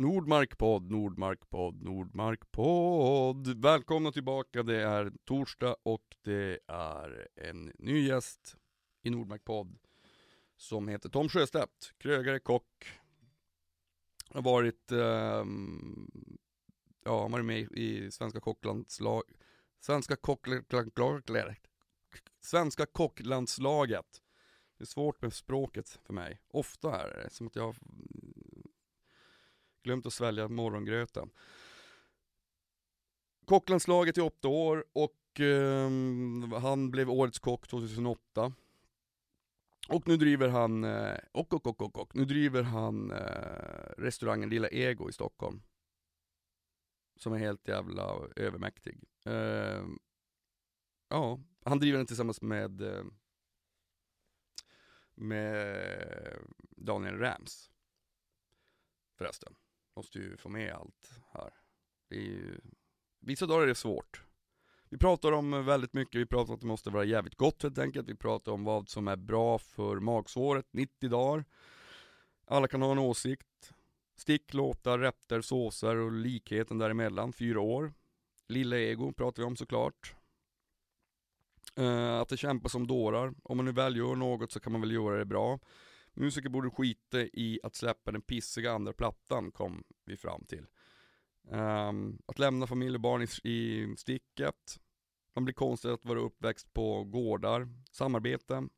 Nordmarkpodd, Nordmarkpodd, Nordmarkpodd. Välkomna tillbaka. Det är torsdag och det är en ny gäst i Nordmarkpodd som heter Tom Sjöstedt, krögare, kock. Har varit, um, ja, han varit med i Svenska kocklandslag, Svenska kocklandslaget, Svenska kocklandslaget. Det är svårt med språket för mig. Ofta är det som att jag glömt att svälja morgongröten. Kocklandslaget i åtta år och eh, han blev årets kock 2008. Och nu driver han, eh, och, och, och, och, och, nu driver han eh, restaurangen Lilla Ego i Stockholm. Som är helt jävla övermäktig. Eh, ja, han driver den tillsammans med eh, med Daniel Rams. Förresten. Måste ju få med allt här. Det är ju, vissa dagar är det svårt. Vi pratar om väldigt mycket, vi pratar om att det måste vara jävligt gott helt enkelt. Vi pratar om vad som är bra för magsåret, 90 dagar. Alla kan ha en åsikt. Stick, låtar, rätter, såser och likheten däremellan, fyra år. Lilla ego pratar vi om såklart. Uh, att det kämpas som dårar. Om man nu väl gör något så kan man väl göra det bra. Musiker borde skita i att släppa den pissiga andra plattan, kom vi fram till. Um, att lämna familj och barn i, i sticket. Man blir konstig att vara uppväxt på gårdar. Samarbete. Um,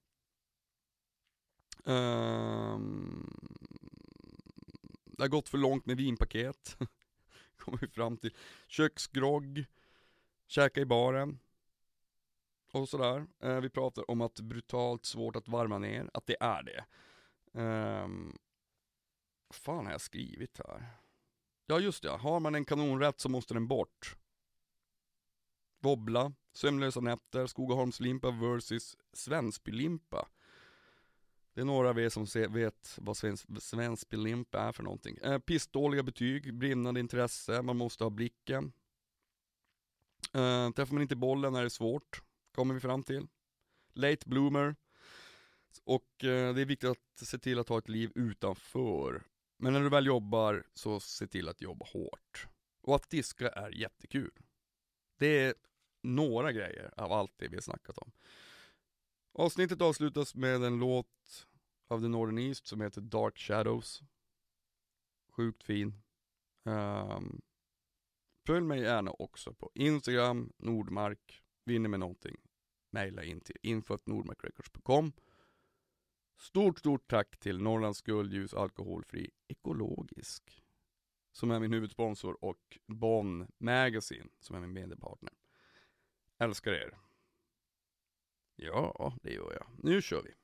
ehm, det har gått för långt med vinpaket. Kommer vi fram till. Köksgrogg. Käka i baren. Och sådär. Uh, vi pratar om att brutalt svårt att varma ner. Att det är det. Um, vad fan har jag skrivit här? Ja just det, har man en kanonrätt så måste den bort. Wobbla, Sömnlösa nätter, Skogaholmslimpa versus Svensbylimpa. Det är några av er som vet vad Svensbylimpa är för någonting. Eh, pissdåliga betyg, brinnande intresse, man måste ha blicken. Eh, träffar man inte bollen är det svårt, kommer vi fram till. Late bloomer, och eh, det är viktigt att se till att ha ett liv utanför. Men när du väl jobbar, så se till att jobba hårt. Och att diska är jättekul. Det är några grejer av allt det vi har snackat om. Avsnittet avslutas med en låt av The Northern East som heter Dark Shadows. Sjukt fin. Um, följ mig gärna också på Instagram, Nordmark. Vinner med någonting, mejla in till info.nordmarkrecords.com Stort, stort tack till Norrlands Guldljus Alkoholfri Ekologisk. Som är min huvudsponsor och Bonn Magazine som är min mediepartner. Älskar er. Ja, det gör jag. Nu kör vi.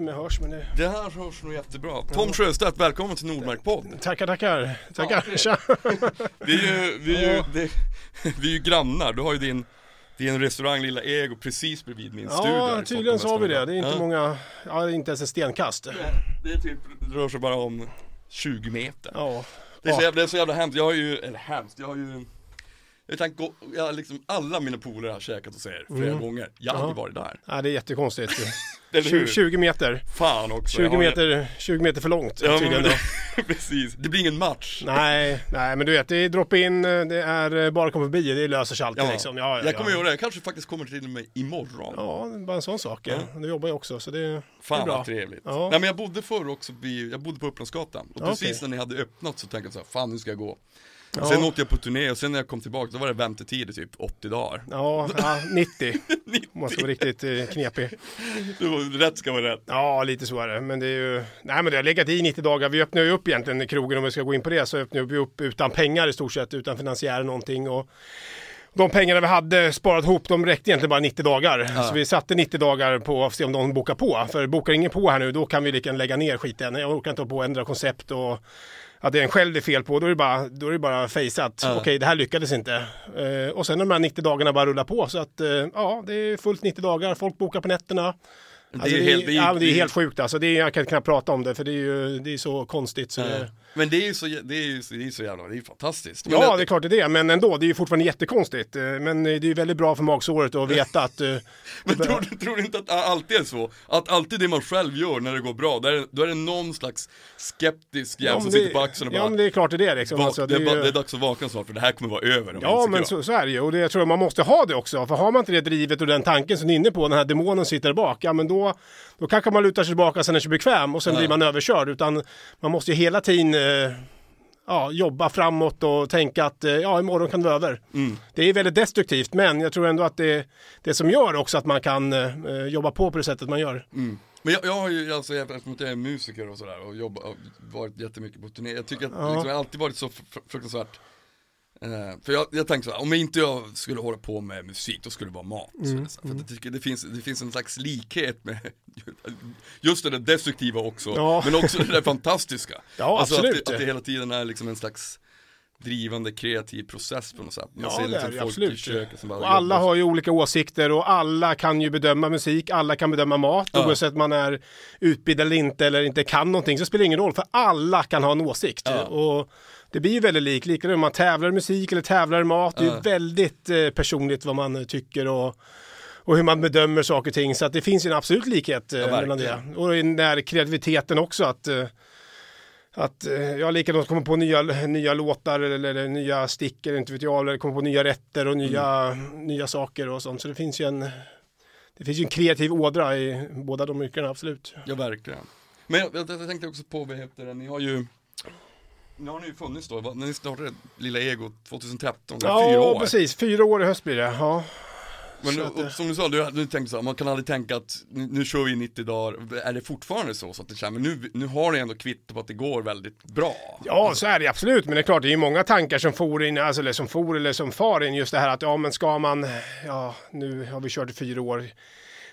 Inte om jag hörs men det... Det här hörs nog jättebra. Tom Sjöstedt, välkommen till Nordmark podd. Tackar, tackar. Tackar. Ja. vi, är ju, vi, är ju, det, vi är ju grannar. Du har ju din din restaurang Lilla Ego precis bredvid min ja, studio. Ja, tydligen så har vi det. Det är inte ja. många, ja det är inte ens ett stenkast. Det, det, är typ, det rör sig bara om 20 meter. Ja. Det är, så jävla, det är så jävla hemskt. Jag har ju, eller hemskt, jag har ju jag tänkte, jag liksom, alla mina polare har käkat hos er flera mm. gånger. Jag har aldrig varit där. Ja, det är jättekonstigt. 20, 20 meter. Fan också. 20 meter, 20 meter för långt ja, tydligen det, Precis, det blir ingen match. Nej, nej men du vet, det är drop-in, det är bara komma förbi, det löser sig alltid ja. liksom. Ja, ja, jag kommer ja. göra det, jag kanske faktiskt kommer till mig imorgon. Ja, bara en sån sak. Ja. Du jobbar ju också så det, Fan det är bra. vad trevligt. Ja. Nej men jag bodde förr också, jag bodde på Upplandsgatan. Och precis okay. när ni hade öppnat så tänkte jag så här, fan nu ska jag gå. Ja. Sen åkte jag på turné och sen när jag kom tillbaka då var det väntetid i typ 80 dagar. Ja, ja 90. 90. Måste vara riktigt eh, knepig. rätt ska vara rätt. Ja, lite så är det. Men det är ju, nej men det har legat i 90 dagar. Vi öppnar ju upp egentligen krogen om vi ska gå in på det så öppnar vi upp utan pengar i stort sett, utan finansiär någonting. Och de pengarna vi hade sparat ihop, de räckte egentligen bara 90 dagar. Ja. Så vi satte 90 dagar på att se om de bokar på. För bokar ingen på här nu, då kan vi lika lägga ner skiten. Jag orkar inte på och ändra koncept och att det är en själv det är fel på, då är det bara, då är det bara fejsat. Ja. Okej, det här lyckades inte. Uh, och sen de här 90 dagarna bara rullar på. Så att uh, ja, det är fullt 90 dagar. Folk bokar på nätterna. Alltså, det, är, helt- det är- ja, men det är det är- helt sjukt alltså. Det är, jag kan knappt prata om det för det är ju det är så konstigt. Så Ja. det, Men det är ju så, det är ju, det är så jävla, det är ju fantastiskt. Men ja, det är klart det är det. Men ändå, det är ju fortfarande jättekonstigt. Eh, Men eh, det är ju väldigt bra för magsåret att veta att... eh, Men tror, du- tror du inte att det alltid är så? Att alltid det man själv gör när det går bra, är det, då är det någon slags skeptisk jävel ja, som sitter det- på axeln och bara Ja, men det är klart det är det liksom. "Vak- Alltså, det, är är bara, ju- det är dags att vakna snart för det här kommer vara över Ja, en men sekund." så, så är det ju. Och det, jag tror man måste ha det också. För har man inte det drivet och den tanken som ni är inne på, den här demonen sitter där bak, ja men då, då kanske man lutar sig tillbaka sen är sig bekväm och sen Ja. blir man överkörd. Utan man måste ju hela tiden eh, ja, jobba framåt och tänka att eh, ja, imorgon kan det vara över. Mm. Det är väldigt destruktivt, men jag tror ändå att det är det som gör också att man kan eh, jobba på på det sättet man gör. Mm. Men jag, jag har ju, alltså eftersom jag är musiker och sådär och jobbat, varit jättemycket på turné, jag tycker att Ja. liksom, jag har alltid varit så fr- fruktansvärt eh, För jag, jag tänker så här, om inte jag skulle hålla på med musik, då skulle det vara mat. Mm, Så, för att jag tycker det finns, det finns en slags likhet med just det där destruktiva också, Ja. men också det där fantastiska. Ja, alltså absolut. Att det, att det hela tiden är liksom en slags drivande kreativ process på något sätt. Man Ja, ser liksom folk absolut. i köket som bara Och alla jobbar. har ju olika åsikter och alla kan ju bedöma musik, alla kan bedöma mat, Ja. oavsett man är utbildad eller inte eller inte kan någonting, så spelar det ingen roll, för alla kan ha en åsikt. Ja. Och det blir ju väldigt likt, likadant om man tävlar i musik eller tävlar i mat, det är ju väldigt eh, personligt vad man eh, tycker och och hur man bedömer saker och ting. Så att det finns ju en absolut likhet eh, mellan det. Och den där kreativiteten också. Att, eh, att eh, ja, likadant komma på nya, nya låtar eller, eller nya stickor, inte vet jag, eller komma på nya rätter och nya, nya saker och sånt. Så det finns ju en, det finns ju en kreativ ådra i båda de yrkena, absolut. Ja verkligen. Men jag, jag, jag tänkte också på, vad heter det, ni har ju Nu har ni ju funnits då, när ni startade Lilla Ego 2013, det är Ja, fyra år. precis. Fyra år i höst blir det. Ja. Men och, som du sa, du, du tänkte så här, man kan aldrig tänka att nu, nu kör vi 90 dagar, är det fortfarande så? så att det känns, men nu, nu har ni ändå kvitto på att det går väldigt bra. Ja, så är det absolut. Men det är klart, det är ju många tankar som for in, alltså, eller som for eller som far in. Just det här att, ja men ska man, ja nu har vi kört i fyra år.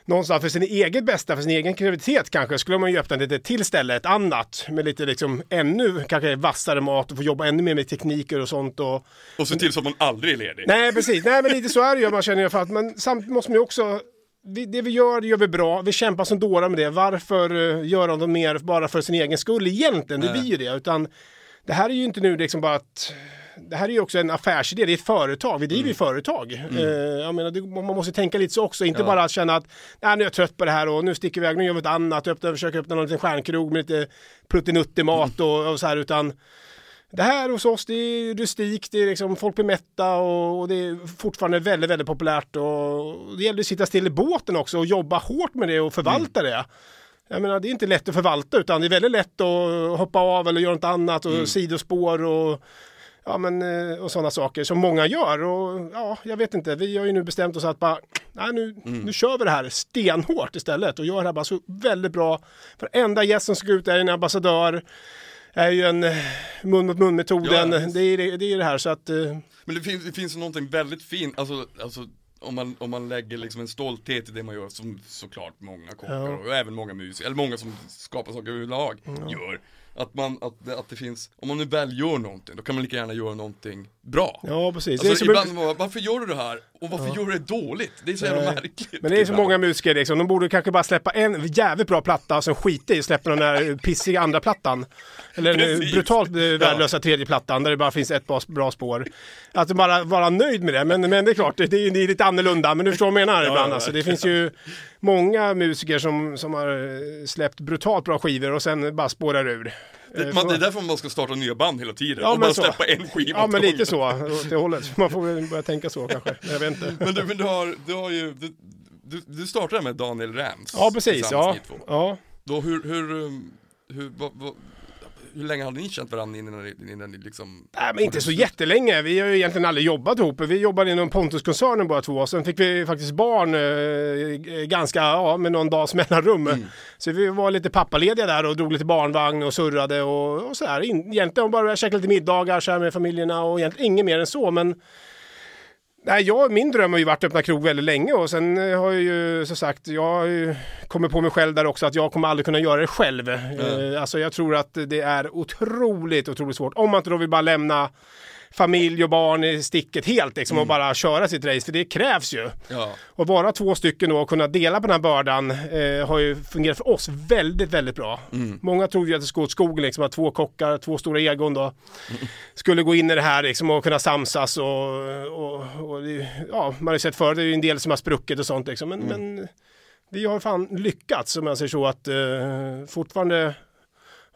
Någonstans för sin eget bästa, för sin egen kreativitet kanske, skulle man ju öppna ett till ställe, ett annat. Med lite liksom ännu kanske vassare mat och få jobba ännu mer med tekniker och sånt. Och, Och se till så att man aldrig är ledig. Nej, precis. Nej, men lite så är det ju. Man känner ju för att, men samtidigt måste man ju också vi, det vi gör, det gör vi bra. Vi kämpar som dårar med det. Varför uh, göra något mer bara för sin egen skull egentligen? Det blir ju det. Utan det här är ju inte nu liksom bara att det här är ju också en affärsidé, det är ett företag, vi driver ju företag. Eh, jag menar, det, man måste tänka lite så också, inte Ja. bara att känna att Nej, nu är jag trött på det här och nu sticker vi iväg, nu gör vi något annat, öppna, försöker öppna någon liten stjärnkrog med lite pluttinuttig mat och, och så här, utan det här hos oss det är rustikt, det är liksom, folk blir mätta och, och det är fortfarande väldigt, väldigt populärt och det gäller att sitta still i båten också och jobba hårt med det och förvalta det. Jag menar, det är inte lätt att förvalta utan det är väldigt lätt att hoppa av eller göra något annat och sidospår och Ja men eh, och sådana saker som många gör. Och ja, jag vet inte, vi har ju nu bestämt oss att bara, nej nu, nu kör vi det här stenhårt istället. Och gör det här bara så väldigt bra. För enda gäst som ska ut är en ambassadör, är ju en eh, mun mot mun metoden, Ja, det är det, det är det här. Så att eh, Men det finns, det finns någonting väldigt fint, alltså, alltså om man, om man lägger liksom en stolthet i det man gör som såklart många kockar Ja. och även många musiker, eller många som skapar saker överlag gör. Att man, att, att det finns, om man nu väl gör någonting, då kan man lika gärna göra någonting bra. ja precis. Alltså, det är som ibland var, varför gör du det här? Och varför gör du det dåligt? Det är så jävla märkligt. Men det är så ibland. många musiker liksom, de borde kanske bara släppa en jävligt bra platta och sen skita i att släppa den där pissiga andra plattan. Eller den brutalt värdelösa tredje plattan där det bara finns ett bra, bra spår. Att bara vara nöjd med det, men, men det är klart, det, det är, lite annorlunda, men du förstår vad jag menar ibland. ja, Alltså, det finns ju många musiker som, som har släppt brutalt bra skivor och sen bara spårar ur. Det, Eh, man, det är därför man ska starta nya band hela tiden. Ja, och bara så. släppa en skiva Ja, men lite så, åt det hållet. Man får väl börja tänka så kanske, jag vet inte. Men du, men du har, du har ju, du, du, du startade med Daniel Rams. Ja, precis. Ja, ja. Då hur, hur, um, hur, vad, vad, hur länge hade ni känt varandra innan ni, innan ni liksom Nej, men inte så jättelänge. Vi har ju egentligen aldrig jobbat ihop. Vi jobbade inom Pontuskoncernen båda två. Sen fick vi faktiskt barn eh, ganska, ja, med någon dags mellanrum. Mm. Så vi var lite pappalediga där och drog lite barnvagn och surrade och, och så här. In, egentligen bara käka lite middagar så här med familjerna och egentligen inget mer än så. Men Nej, jag, min dröm har ju varit att öppna krog väldigt länge och sen eh, har jag ju som sagt, jag har ju kommit på mig själv där också att jag kommer aldrig kunna göra det själv. Eh, alltså jag tror att det är otroligt, otroligt svårt. Om man inte då vill bara lämna familj och barn i sticket helt liksom, och bara köra sitt race, för det krävs ju. Ja. Och vara två stycken då och kunna dela på den här bördan eh, har ju fungerat för oss väldigt, väldigt bra. Många trodde ju att det skulle gå åt skogen, liksom, att två kockar, två stora egon då, skulle gå in i det här liksom, och kunna samsas och, och, och det, ja, man har ju sett förr, det är ju en del som har spruckit och sånt liksom, men, men vi har fan lyckats, om jag säger så, att eh, fortfarande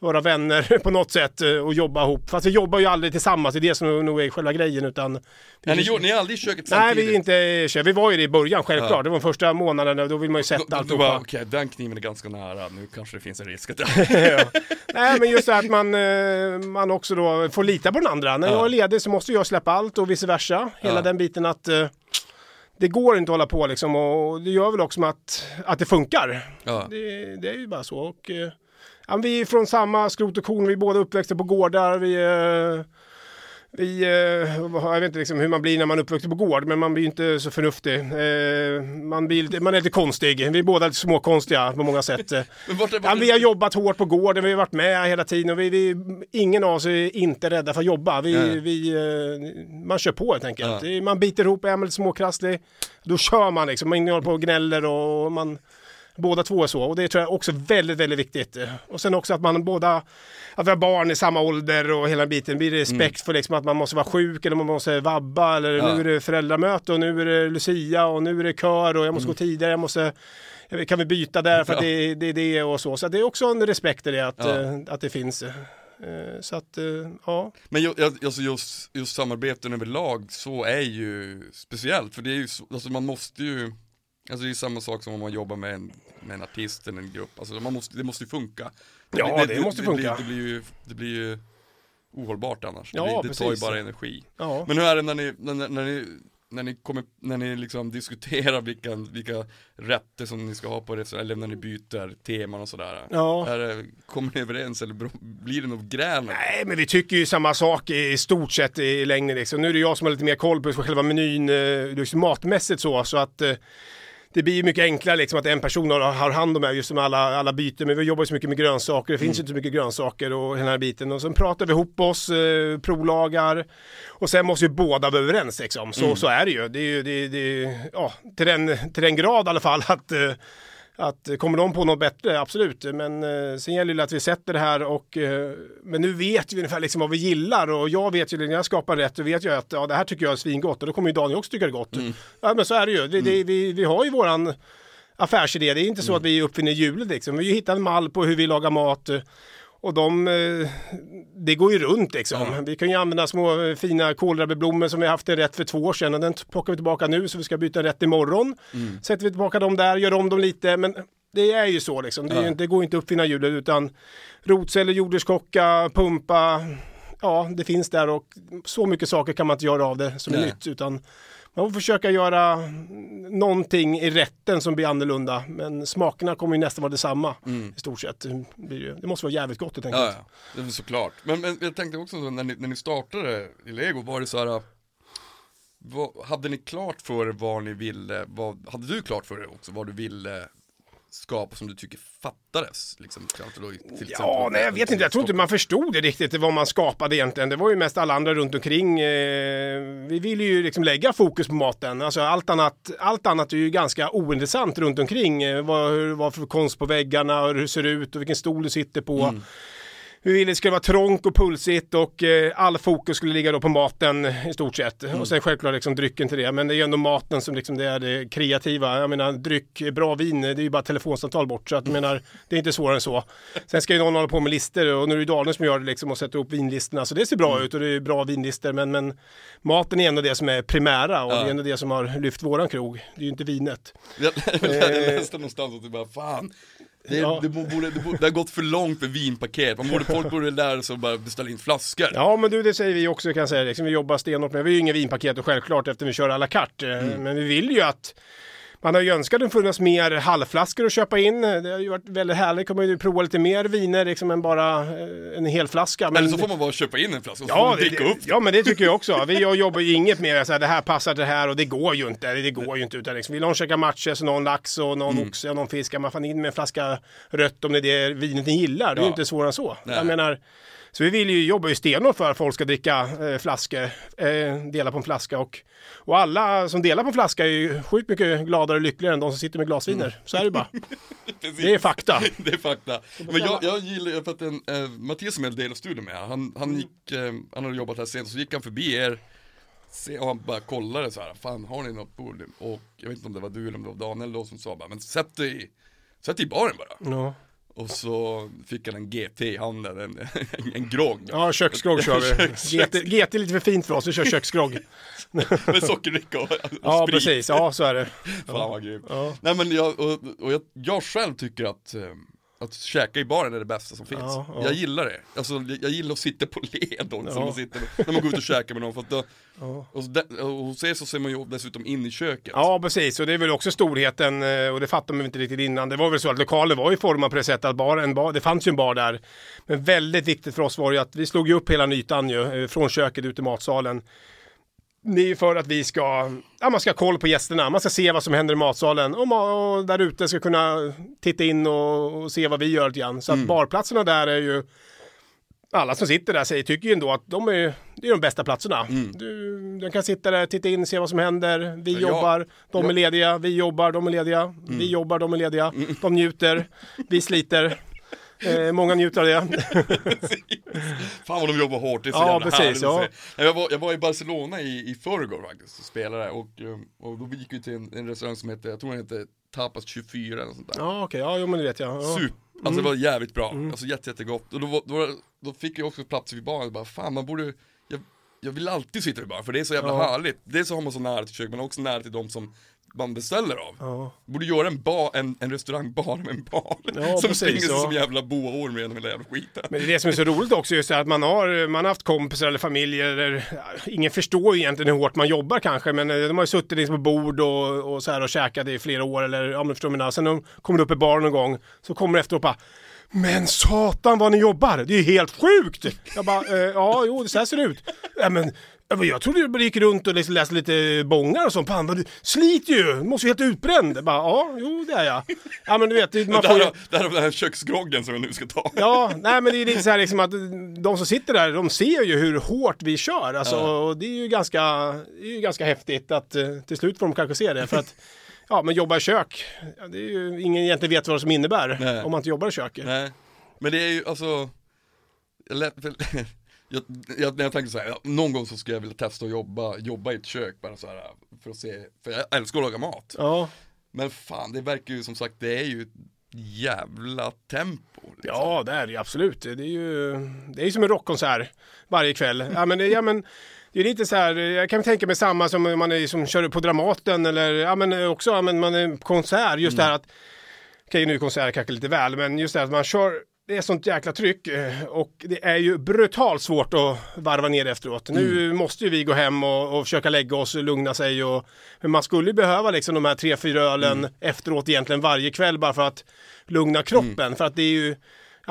vara vänner på något sätt eh, och jobba ihop. Fast vi jobbar ju aldrig tillsammans, det är det som nog är själva grejen utan... Ja, ni, ni är aldrig i köket Nej, samtidigt? vi är inte Vi var ju det i början självklart. Ja. Det var de första månaderna, då vill man ju sätta bara, okej, den kniven är ganska nära, nu kanske det finns en risk att ja. Nej, men just det att man, eh, man också då får lita på den andra. När Ja. jag är ledig så måste jag släppa allt och vice versa. Hela den biten att eh, det går inte att hålla på liksom och det gör väl också att, att det funkar. Ja. Det, det är ju bara så. Och, ja, vi är från samma skrot och korn, vi är båda uppväxta på gårdar. Vi, eh, vi, eh, jag vet inte liksom hur man blir när man är uppvuxen på gård, men man blir inte så förnuftig. Eh, man, blir, man är lite konstig. Vi är båda lite småkonstiga på många sätt. Är, Ja, vi har jobbat hårt på gården, vi har varit med hela tiden och vi, vi, ingen av oss är inte rädda för att jobba. Vi, Nej. vi, man kör på helt enkelt. Det- Man biter ihop, är man lite småkrasslig, då kör man liksom. Man håller på och gnäller och man Båda två är så och det tror jag också är väldigt, väldigt viktigt. Och sen också att man båda, att vi har barn i samma ålder och hela biten. Blir det respekt för liksom att man måste vara sjuk eller man måste vabba eller Ja. nu är det föräldramöte och nu är det Lucia och nu är det kör och jag måste gå tidigare, jag måste kan vi byta där för att Ja. det, det är det och så. Så det är också en respekt i det att, Ja. eh, att det finns. Eh, Så att, eh, ja. Men ju- jag- alltså just, just samarbeten överlag så är ju speciellt, för det är ju så, alltså man måste ju Alltså det är samma sak som om man jobbar med en, med en artist eller en grupp, alltså man måste, det måste ju funka Ja, det måste funka. Det, blir, det, blir ju, det blir ju ohållbart annars, Ja, det, blir, det tar ju bara energi ja. Men hur är det när ni, när, när ni, när ni kommer, när ni liksom diskuterar vilka, vilka rätter som ni ska ha på restaurang, eller när ni byter teman och sådär Ja. är det, Kommer ni överens eller blir det något gräl? Nej, men vi tycker ju samma sak i stort sett i längden. Liksom. Nu är det jag som har lite mer koll på själva menyn liksom matmässigt så, så att eh, det blir ju mycket enklare liksom att en person har, har hand om det, just med alla, alla byten. Men vi jobbar ju så mycket med grönsaker, det finns ju inte så mycket grönsaker och den här biten. Och sen pratar vi ihop oss, eh, provlagar och sen måste ju båda vara överens liksom. Så, så är det ju. Det är ju, det, det, ja, till den, till den grad i alla fall att eh, att eh, kommer de på något bättre, absolut. Men eh, sen gäller det att vi sätter det här och eh, men nu vet vi ungefär liksom vad vi gillar och jag vet ju när jag skapar rätt så vet jag att ja, det här tycker jag är svingott och då kommer ju Daniel också tycka det är gott. Ja men så är det ju. Det, det, vi, vi har ju våran affärsidé. Det är inte så att vi uppfinner hjulet liksom. Vi hittar en mall på hur vi lagar mat. Och de, eh, det går ju runt liksom. Ja. Vi kan ju använda små eh, fina kålrabbeblommor som vi haft en rätt för två år sedan och den plockar vi tillbaka nu så vi ska byta rätt imorgon. Sätter vi tillbaka dem där, gör om dem lite men det är ju så liksom. Det, är ju Ja. det går inte att uppfinna hjulet utan rotceller, jordärtskocka, pumpa, ja det finns där och så mycket saker kan man inte göra av det som är Nej. nytt utan man får försöka göra någonting i rätten som blir annorlunda men smakerna kommer ju nästan vara detsamma i stort sett. Det, måste vara jävligt gott helt enkelt. Ja, ja, det är väl såklart. Men, men jag tänkte också så, när ni, när ni startade i Lego, var det så här vad, Hade ni klart för er vad ni ville, vad, hade du klart för dig också vad du ville skapa som du tycker fattades? Liksom, till Ja, nej jag vet inte. Jag tror inte man förstod det riktigt vad man skapade egentligen. Det var ju mest alla andra runt omkring. Eh, vi ville ju liksom lägga fokus på maten. Alltså allt annat, allt annat är ju ganska ointressant runt omkring. Eh, vad, hur, vad för konst på väggarna och hur det ser ut och vilken stol du sitter på. Vi ville det skulle vara trångt och pulsigt och eh, all fokus skulle ligga då på maten i stort sett. Och sen självklart liksom drycken till det. Men det är ju ändå maten som liksom det är det kreativa. Jag menar dryck, bra vin, det är ju bara telefonsamtal bort. Så att jag menar, det är inte svårare än så. Sen ska ju någon hålla på med listor och nu är det Daniel som gör det liksom och sätter ihop vinlistorna. Så det ser bra ut och det är bra vinlistor. Men, men maten är ändå det som är primära och Ja. det är ändå det som har lyft våran krog. Det är ju inte vinet. Jag, jag läste någonstans att det bara, fan det, Ja. det, borde, det, borde, det har gått för långt för vinpaket, Man borde, folk borde lära sig att bara beställa in flaskor Ja men du det säger vi också kan jag säga. Liksom, vi jobbar stenhårt med. Vi har ju inga vinpaket och självklart efter vi kör à la carte. Eh, Mm. Men vi vill ju att man har ju önskat att det funnits mer halvflaskor att köpa in. Det har ju varit väldigt härligt. Kommer ju prova lite mer viner liksom än bara eh, en hel flaska. Men Eller så får man bara köpa in en flaska och så Ja, får man dricka upp ja, men det tycker jag också. Vi jobbar ju inget med så här, det här passar det här och det går ju inte. Det går ju inte. Utan liksom, vill någon käka matcher så någon lax och någon Mm. oxe och någon fisk. Man får in med en flaska rött om det är det vinet ni gillar. Det är ju Ja. inte svårare än så. Nej. Jag menar, Så vi vill ju jobba ju stenhårt för att folk ska dricka eh, flaskor, eh, dela på en flaska och, och alla som delar på en flaska är ju sjukt mycket gladare och lyckligare än de som sitter med glasviner. Mm. Så är det bara. Det är fakta. Det är fakta. Men jag, jag gillar, för att en, eh, Mattias som jag delade studio med, han, han gick, eh, han hade jobbat här sent, så gick han förbi er se, och han bara kollade så här, fan har ni något bord? Och jag vet inte om det var du eller om det var Daniel då som sa bara, men sätt dig, sätt dig i baren bara. Ja, Och så fick han en GT i handen, en, en, grogg. ja köksgrogg kör vi. GT, GT är lite för fint för oss, vi kör köksgrogg. Med sockerdricka och, och Ja, sprit. precis. Ja, så är det. Fan vad grymt. Ja. Nej men jag, och, och jag, jag själv tycker att eh, att käka i baren är det bästa som finns. Ja, ja. Jag gillar det. Alltså, jag, gillar att sitta på led också, Ja. man sitter, när man går ut och käkar med någon. För att då, och, där- och hos er så ser man ju dessutom in i köket. Ja, precis. Och det är väl också storheten, eh, och det fattar man inte riktigt innan. Det var väl så att lokalen var ju formad på det sättet att bar, det fanns ju en bar där. Men väldigt viktigt för oss var ju att vi slog ju upp hela ytan ju, eh, från köket ut i matsalen. Det är ju för att vi ska, ja man ska ha koll på gästerna, man ska se vad som händer i matsalen och, ma- och där ute ska kunna titta in och, och se vad vi gör lite grann. Så att barplatserna där är ju, alla som sitter där säger, tycker ju ändå att de är, det är de bästa platserna. Du, du kan sitta där, titta in, se vad som händer. Vi Ja, jobbar, de är jag- lediga, vi jobbar, de är lediga. Vi jobbar, de är lediga. De njuter, vi sliter. Eh, många njuter av det. Fan vad de jobbar hårt, det är så Ja, jävla precis, ja. Jag var, jag var i Barcelona i, i förrgår faktiskt och spelade och, eh, och då gick vi till en, en restaurang som heter, jag tror den heter Tapas 24 eller sånt där. Ja, okej, ja, jo, men det vet jag. Ja. Super, alltså det var jävligt bra, alltså jätte, jättegott. Och då, då, då fick jag också plats vid baren, bara fan man borde, jag, jag vill alltid sitta vid baren för det är så jävla Ja. härligt. Dels så har man så nära till köket men också nära till de som man beställer av. Ja. Borde göra en, bar, en, en restaurang bara med en bar. Ja, som precis, ja. som jävla boaorm genom hela jävla skiten. Men det är det som är så roligt också, just det att man har, man har haft kompisar eller familjer, eller, ingen förstår ju egentligen hur hårt man jobbar kanske, men eh, de har ju suttit liksom på bord och, och så här och käkat i flera år, eller ja men förstår menar. Sen de kommer upp i baren någon gång, så kommer de efteråt bara men satan vad ni jobbar, det är ju helt sjukt! Jag bara, eh, ja jo så här ser det ut. Ja, men, men jag trodde du gick runt och liksom läste lite bångar och sånt. Fan, vad du sliter ju, du måste ju helt utbränd. Bara, ja, jo det är jag. Ja men du vet, man får ju... det här är den här köksgroggen som jag nu ska ta. Ja, nej men det är lite så här liksom att de som sitter där, de ser ju hur hårt vi kör. Alltså, Ja. och det är ju ganska, det är ju ganska häftigt att eh, till slut får de kanske se det. För att, ja men jobba i kök, det är ju, ingen egentligen vet vad det som innebär Nej. om man inte jobbar i köket. Nej, men det är ju alltså jag, jag, när jag tänkte så här, någon gång så skulle jag vilja testa att jobba, jobba i ett kök bara så här för att se, för jag älskar att laga mat. Ja, Men fan, det verkar ju som sagt, det är ju jävla tempo. liksom. ja det är det absolut. Det är ju, det är som en rockkonsert varje kväll. Ja men, ja, men det är lite så här, jag kan tänka mig samma som man är, som kör på Dramaten eller ja, men också ja, men man är konsert. Just det här att, okej nu är konsert kanske lite väl, men just det här att man kör det är sånt jäkla tryck eh, och det är ju brutalt svårt att varva ner efteråt. Nu måste ju vi gå hem och, och försöka lägga oss och lugna sig. Och, men man skulle ju behöva liksom de här tre, fyra ölen efteråt egentligen varje kväll bara för att lugna kroppen. För att det är ju,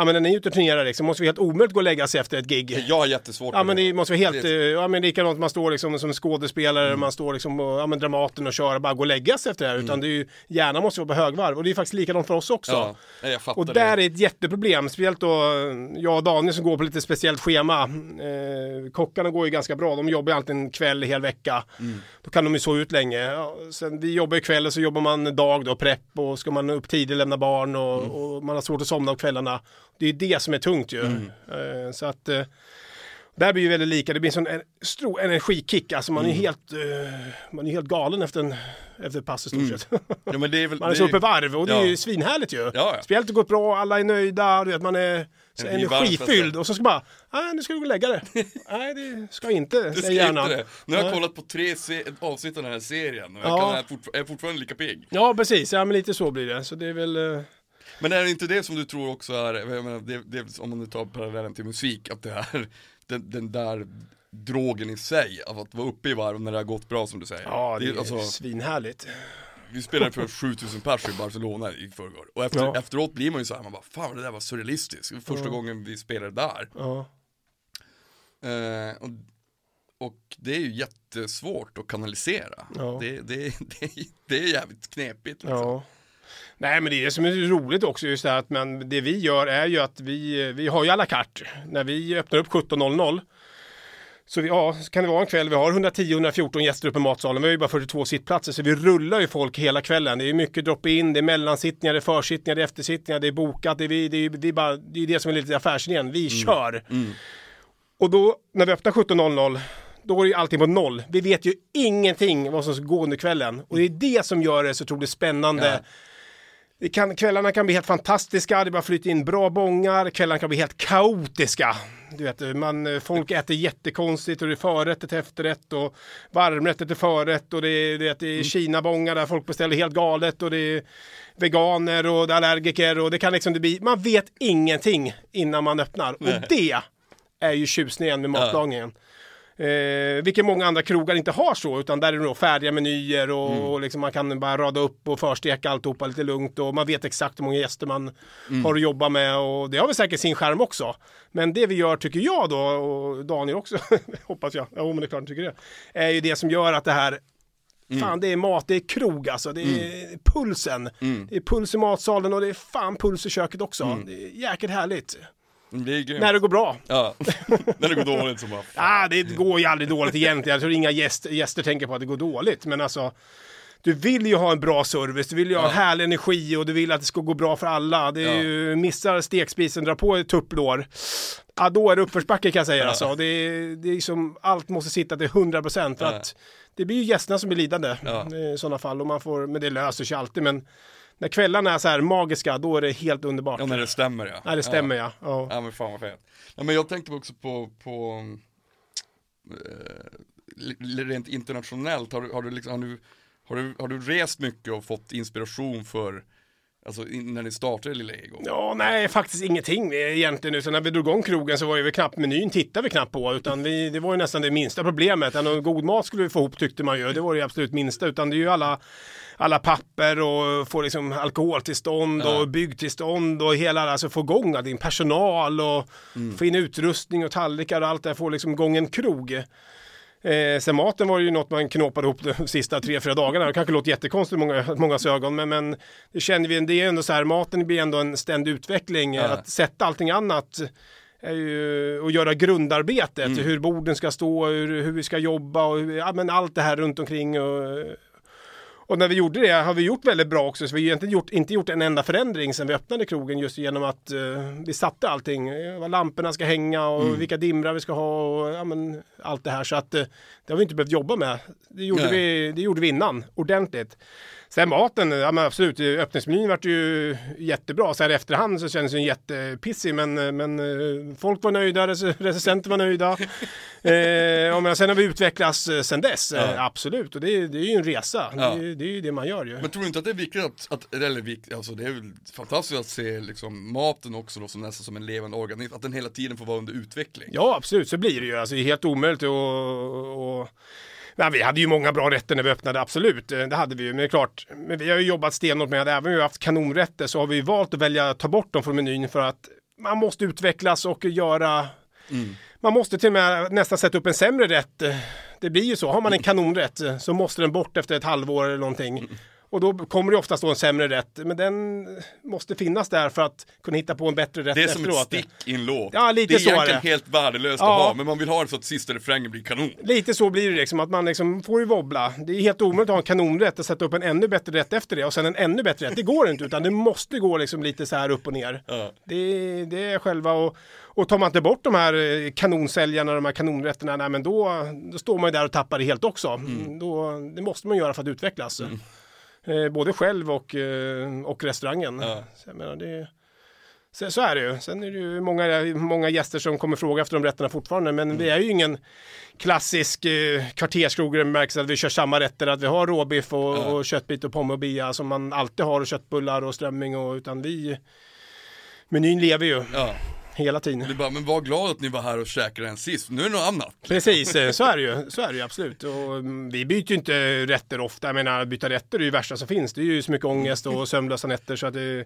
ja men den är ju ute och turnerar liksom, måste vara helt omöjligt gå och lägga sig efter ett gig. Jag har jättesvårt Ja men det måste vara helt, Det- eh, ja men likadant man står liksom som skådespelare, Mm. man står liksom och, ja men Dramaten och kör och bara gå och lägga sig efter det här. Utan det är ju, hjärnan måste vara på högvarv och det är faktiskt likadant för oss också. Ja, jag fattar Och där det. är ett jätteproblem, speciellt då jag och Daniel som går på lite speciellt schema. Eh, kockarna går ju ganska bra, de jobbar ju alltid en kväll hel vecka. Mm. Då kan de ju sova ut länge. Sen, vi jobbar ju kväll och så jobbar man dag då, prepp och ska man upp tidigt lämna barn och, Mm. och man har svårt att somna på kvällarna. Det är det som är tungt ju. Mm. Eh, så att eh, där blir ju väldigt lika, det blir en sån en stor energikick, alltså man är Mm. helt, eh, man är helt galen efter, en, efter ett pass i stort sett. Ja, men det är väl, Man är det så uppe i varv och det är ju svinhärligt ju. Ja, ja. Spelet har gått bra, alla är nöjda, du vet, man är så En energifylld och så ska man bara, nej nu ska du gå och lägga det. nej det ska inte, Det säger ska hjärnan. inte det. Nu har jag kollat på tre avsnitt av den här serien och jag Ja. kan, fortfar- är fortfarande lika pigg. Ja precis, ja men lite så blir det. Så det är väl, Men är det inte det som du tror också är, menar, det, det, om man nu tar parallellen till musik, att det är den, den där drogen i sig, av att vara uppe i varv när det har gått bra som du säger. ja det är alltså, svinhärligt. vi spelade för 7000 pers i Barcelona i förrgår, och efter, Ja. efteråt blir man ju så här, man bara fan det där var surrealistiskt, Det första Ja. gången vi spelade där. Ja. Eh, och, och det är ju jättesvårt att kanalisera. Ja. Det, det, det, det är jävligt knepigt liksom. Ja. Nej, men det är det som är roligt också, just det här att men det vi gör är ju att vi, vi har ju à la carte. När vi öppnar upp 17.00 så vi, ja, så kan det vara en kväll, vi har 110-114 gäster uppe i matsalen, vi har ju bara 42 sittplatser, så vi rullar ju folk hela kvällen. Det är mycket drop-in, det är mellansittningar, det är försittningar, det är eftersittningar, det är bokat, det är, vi, det är, det är, bara, det, är det som är lite affärsidén, vi kör. Och då, när vi öppnar 17.00, då är ju allting på noll. Vi vet ju ingenting vad som ska gå under kvällen. Och det är det som gör det så otroligt spännande. Ja. Kan, kvällarna kan bli helt fantastiska, det bara flyter in bra bångar, kvällarna kan bli helt kaotiska. Du vet, man, folk äter jättekonstigt och det är förrätt till efterrätt och varmrätt till förrätt och det är, det är, det är Kina-bångar där folk beställer helt galet och det är veganer och det är allergiker och det kan liksom det bli, man vet ingenting innan man öppnar. Nej. Och det är ju tjusningen med matlagningen. Eh, vilket många andra krogar inte har så, utan där är det då färdiga menyer och, Mm. och liksom man kan bara rada upp och försteka alltihopa lite lugnt och man vet exakt hur många gäster man Mm. har att jobba med och det har väl säkert sin skärm också. Men det vi gör tycker jag då, och Daniel också, hoppas jag, ja men det är klart han tycker det, är ju det som gör att det här Mm. Fan det är mat, det är krog alltså, det är pulsen. Mm. Det är puls i matsalen och det är fan puls i köket också. Det är jäkligt härligt. Det är grymt. När det går bra. Ja, när det går dåligt så bara Ah, det går ju aldrig dåligt egentligen. Jag tror inga gäster, gäster tänker på att det går dåligt. Men alltså, du vill ju ha en bra service, du vill ju ha en härlig energi och du vill att det ska gå bra för alla. Det är Ja. ju, missar stekspisen, drar på ett tupplår. Ja, då är det uppförsbacke kan jag säga. Alltså. Det, är, det är som, allt måste sitta till 100% för Ja. att det blir ju gästerna som blir lidande Ja. i sådana fall. Och man får, men det löser sig alltid. Men när kvällarna är så här magiska, då är det helt underbart. Ja när det stämmer ja. Nej, det stämmer ja. ja. Ja men fan vad fett. Ja, men jag tänkte också på, på eh, rent internationellt, har du, har du liksom, har du, har du, har du rest mycket och fått inspiration för, alltså när ni startade Lilla Ego? Ja, nej, faktiskt ingenting egentligen. Utan när vi drog igång krogen så var ju knappt menyn tittade vi knappt på. Utan vi, det var ju nästan det minsta problemet. Ja, någon god mat skulle vi få ihop tyckte man ju. Det var det absolut minsta. Utan det är ju alla, alla papper och få liksom alkoholtillstånd Ja. och byggtillstånd och hela, alltså få igång all din personal och få in utrustning och tallrikar och allt det. Få liksom igång en krog. Eh, sen maten var ju något man knåpade ihop de sista tre, fyra dagarna. Det kanske låter jättekonstigt i många, mångas ögon, men, men det känner vi, det är ändå så här, maten blir ändå en ständig utveckling. Ja. Att sätta allting annat är ju att göra grundarbetet, hur borden ska stå, hur, hur vi ska jobba och hur, ja, men allt det här runt omkring. Och, och när vi gjorde det har vi gjort väldigt bra också, så vi har egentligen gjort, inte gjort en enda förändring sedan vi öppnade krogen just genom att eh, vi satte allting, eh, var lamporna ska hänga och vilka dimrar vi ska ha och ja, men, allt det här. Så att eh, det har vi inte behövt jobba med. Det gjorde, Nej. vi, det gjorde vi innan, ordentligt. Sen maten, ja men absolut, öppningsmenyn vart ju jättebra. Så här i efterhand så kändes den jättepissig, men, men eh, folk var nöjda, rec- recensenter var nöjda. eh, och men sen har vi utvecklats eh, sen dess, eh, Ja. absolut. Och det, är- det är ju en resa, Ja. det, är- det är ju det man gör ju. Men tror du inte att det är viktigt att, att eller viktigt, alltså det är fantastiskt att se liksom maten också då som nästan som en levande organism, att den hela tiden får vara under utveckling. Ja, absolut, så blir det ju. Alltså, det är helt omöjligt att... Nej, vi hade ju många bra rätter när vi öppnade, absolut. Eh, Det hade vi ju. Men det är klart, men vi har ju jobbat stenhårt med det. Även om vi har haft kanonrätter så har vi valt att välja att ta bort dem från menyn för att man måste utvecklas och göra... Man måste till och med nästan sätta upp en sämre rätt. Eh, Det blir ju så. Har man en kanonrätt eh, så måste den bort efter ett halvår eller någonting. Och då kommer det oftast då en sämre rätt. Men den måste finnas där för att kunna hitta på en bättre rätt Det är som efteråt. ett stick i en låt. Ja, lite det är så är egentligen det. helt värdelöst Ja. att ha, men man vill ha det så att sista refrängen blir kanon. Lite så blir det liksom, att man liksom får ju wobbla. Det är helt omöjligt att ha en kanonrätt och sätta upp en ännu bättre rätt efter det och sen en ännu bättre rätt. Det går inte, utan det måste gå liksom lite så här upp och ner. Ja. Det, det är själva och, och tar man inte bort de här eh, kanonsäljarna, de här kanonrätterna, nej men då, då står man ju där och tappar det helt också. Mm. Då, det måste man göra för att utvecklas. Eh, både själv och, eh, och restaurangen. Ja. Så, menar, det, så, så är det ju. Sen är det ju många, många gäster som kommer fråga efter de rätterna fortfarande. Men vi är ju ingen klassisk eh, kvarterskrog i bemärkelsen att vi kör samma rätter. Att vi har råbiff och, Ja. och köttbit och pommes och bia som man alltid har och köttbullar och strömming. Och, utan vi... Menyn lever ju Ja. Hela tiden. Det är bara, men var glad att ni var här och käkade den sist, nu är det något annat. Precis, eh, så är det ju. Så är det ju absolut. Och mm, vi byter ju inte rätter ofta. Jag menar, byta rätter är ju det värsta som finns. Det är ju så mycket ångest och sömnlösa nätter så att det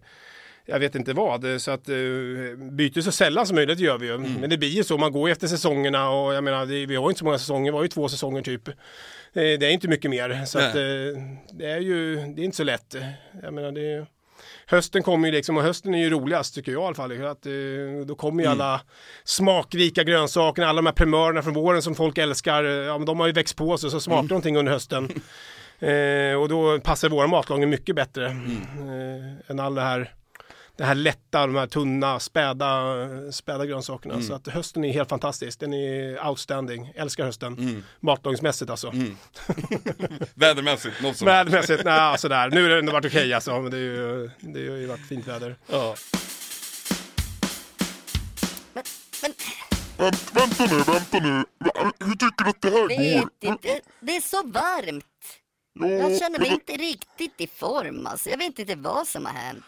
jag vet inte vad, så att uh, byter så sällan som möjligt gör vi ju. Men det blir ju så, man går efter säsongerna och jag menar, det, vi har ju inte så många säsonger, vi har ju två säsonger typ. Eh, det är inte mycket mer, så att eh, det är ju, det är inte så lätt. Jag menar, det, hösten kommer ju liksom, och hösten är ju roligast tycker jag i alla fall. Att, eh, då kommer ju alla smakrika grönsaker, alla de här primörerna från våren som folk älskar. Ja, men de har ju växt på sig så smakar mm. någonting under hösten. Eh, och då passar våra matlagning mycket bättre mm. eh, än all det här det här lätta, de här tunna, späda, späda grönsakerna. Mm. Så att hösten är helt fantastisk. Den är outstanding. Älskar hösten. Mm. Matlagningsmässigt alltså. Mm. Vädermässigt? Något som... Vädermässigt? Nej, sådär. Nu har det ändå varit okej okay, alltså. Men det, är ju, det har ju varit fint väder. Ja. vänta nu, vänta nu. Hur tycker du att det här går? Inte. Det är så varmt. Ja, jag känner mig inte riktigt i form alltså. Jag vet inte vad som har hänt.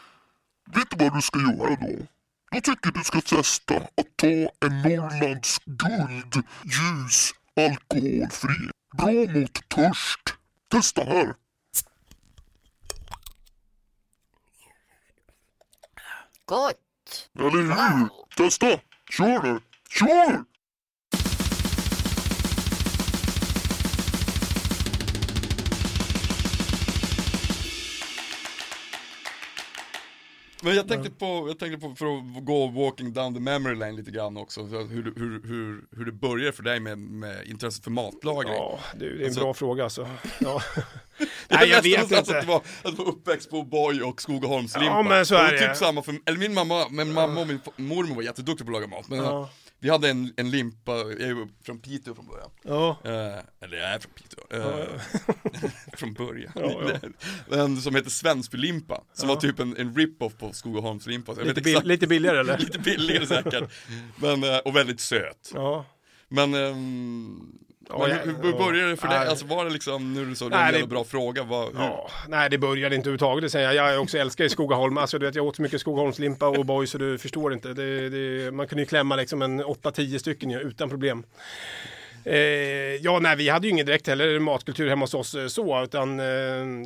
Vet du vad du ska göra då? Jag tycker du ska testa att ta en Norrlands guld ljus alkoholfri. Bra mot törst. Testa här. Gott. Eller hur? Testa. Kör nu. Kör! Men jag tänkte på, jag tänkte på för att gå walking down the memory lane lite grann också, hur, hur, hur, hur det börjar för dig med, med intresset för matlagning. Ja, det, det är en alltså, bra fråga alltså. Ja. Nej jag vet inte. Att du var, att du var uppväxt på Boy och Skogaholmslimpa. Ja men så är det. Typ samma för, eller min mamma, min mamma och min mormor var jätteduktiga på att laga mat. Men ja. Vi hade en, en limpa, jag är från Piteå från början. Ja. Eh, eller jag är från Piteå. Eh, från början. Ja, ja. En som heter Svensbylimpa, som var typ en, en rip-off på Skogaholmslimpa. Lite, bill, lite billigare eller? lite billigare säkert. Men, eh, och väldigt söt. Ja. Men um, men hur, hur började det för dig? Alltså var det liksom, nu är det så, det är en jävla bra fråga. Var, ja, nej det började inte överhuvudtaget, det säger jag. Jag också älskar ju Skogaholm, alltså du vet jag åt så mycket Skogaholmslimpa och boy så du förstår inte. Det, det, man kunde ju klämma liksom en 8-10 stycken utan problem. Eh, ja, nej, vi hade ju ingen direkt heller matkultur hemma hos oss eh, så, utan eh,